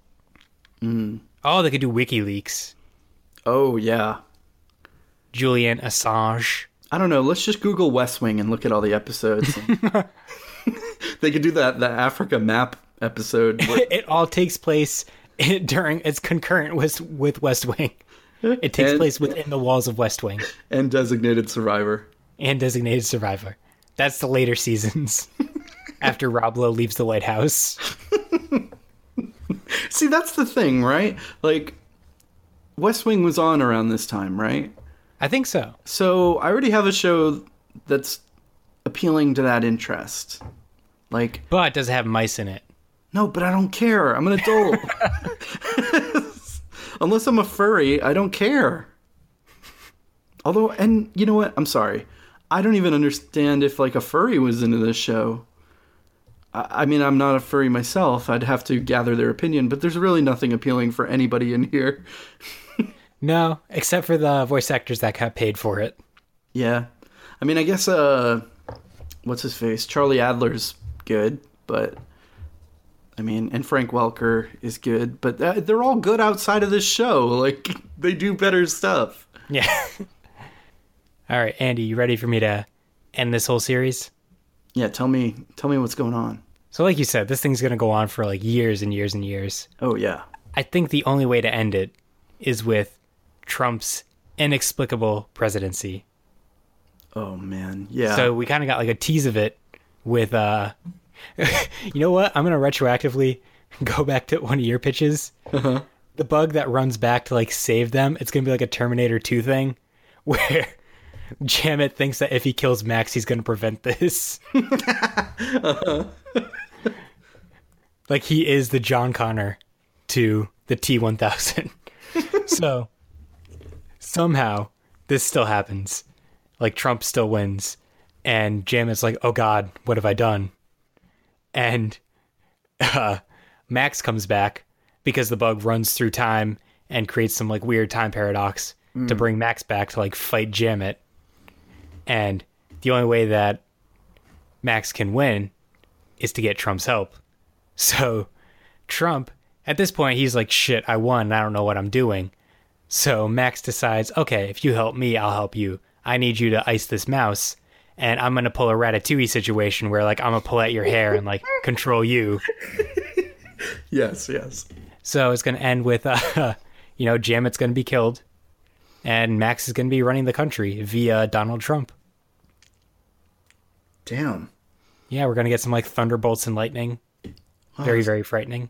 Mm. Oh, they could do WikiLeaks. Oh yeah. Julian Assange. I don't know. Let's just Google West Wing and look at all the episodes. they could do that the Africa map episode. where- it all takes place during it's concurrent with with West Wing. It takes And- place within the walls of West Wing and designated survivor. and Designated Survivor. That's the later seasons after Rob Lowe leaves the White House. See, that's the thing, right? Like West Wing was on around this time, right? I think so. So I already have a show that's appealing to that interest. Like, But does it have mice in it? no, but I don't care. I'm an adult. Unless I'm a furry, I don't care. Although, and you know what? I'm sorry. I don't even understand if like a furry was into this show. I I mean, I'm not a furry myself. I'd have to gather their opinion, but there's really nothing appealing for anybody in here. No, except for the voice actors that got paid for it. Yeah. I mean, I guess, uh, what's his face? Charlie Adler's good, but, I mean, and Frank Welker is good, but uh, they're all good outside of this show. Like, they do better stuff. Yeah. all right, Andy, you ready for me to end this whole series? Yeah, tell me, tell me what's going on. So, like you said, this thing's gonna go on for like years and years and years. Oh, yeah. I think the only way to end it is with Trump's inexplicable presidency. Oh, man. Yeah. So we kind of got like a tease of it with uh you know what? I'm going to retroactively go back to one of your pitches. Uh-huh. The bug that runs back to like save them, it's going to be like a Terminator 2 thing where Jammet thinks that if he kills Max, he's going to prevent this. like he is the John Connor to the T1000. so somehow this still happens. Like Trump still wins. And Jammet's like, oh God, what have I done? And uh, Max comes back because the bug runs through time and creates some like weird time paradox to bring Max back to like fight Jammet. And the only way that Max can win is to get Trump's help. So Trump, at this point, he's like, shit, I won. I don't know what I'm doing. So Max decides, okay, if you help me, I'll help you. I need you to ice this mouse. And I'm going to pull a Ratatouille situation where, like, I'm going to pull at your hair and, like, control you. yes, yes. So it's going to end with, uh, you know, Jammet's going to be killed. And Max is going to be running the country via Donald Trump. Damn. Yeah, we're going to get some, like, thunderbolts and lightning. Very, very frightening.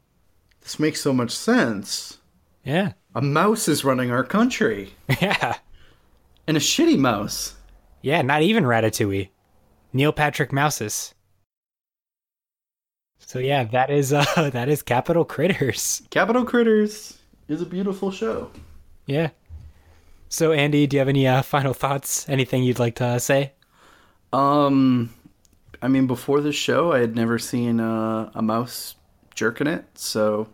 This makes so much sense. Yeah. A mouse is running our country. yeah. And a shitty mouse. Yeah, not even Ratatouille. Neil Patrick Mouses. So yeah, that is uh that is Capitol Critters. Capitol Critters is a beautiful show. Yeah. So Andy, do you have any uh, final thoughts? Anything you'd like to uh, say? Um, I mean, before this show, I had never seen uh, a mouse jerking it. So,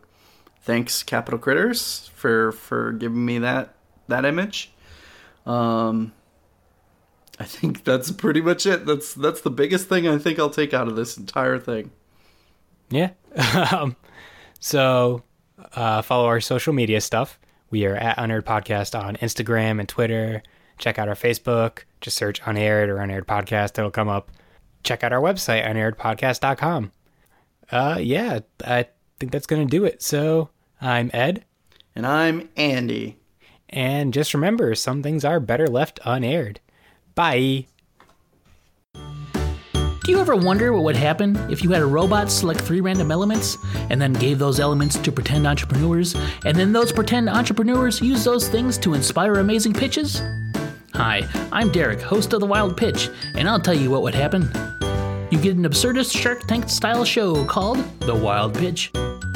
thanks, Capitol Critters, for for giving me that that image. Um, I think that's pretty much it. That's that's the biggest thing I think I'll take out of this entire thing. Yeah. um, so uh, follow our social media stuff. We are at Unaired Podcast on Instagram and Twitter. Check out our Facebook. Just search Unaired or Unaired Podcast. It'll come up. Check out our website, unairedpodcast.com. Uh, yeah, I think that's going to do it. So I'm Ed. And I'm Andy. And just remember, some things are better left unaired. Bye. Do you ever wonder what would happen if you had a robot select three random elements and then gave those elements to pretend entrepreneurs, and then those pretend entrepreneurs use those things to inspire amazing pitches? Hi, I'm Derek, host of The Wild Pitch, and I'll tell you what would happen. You get an absurdist Shark Tank style show called The Wild Pitch.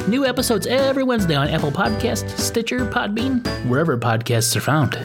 New episodes every Wednesday on Apple Podcasts, Stitcher, Podbean, wherever podcasts are found.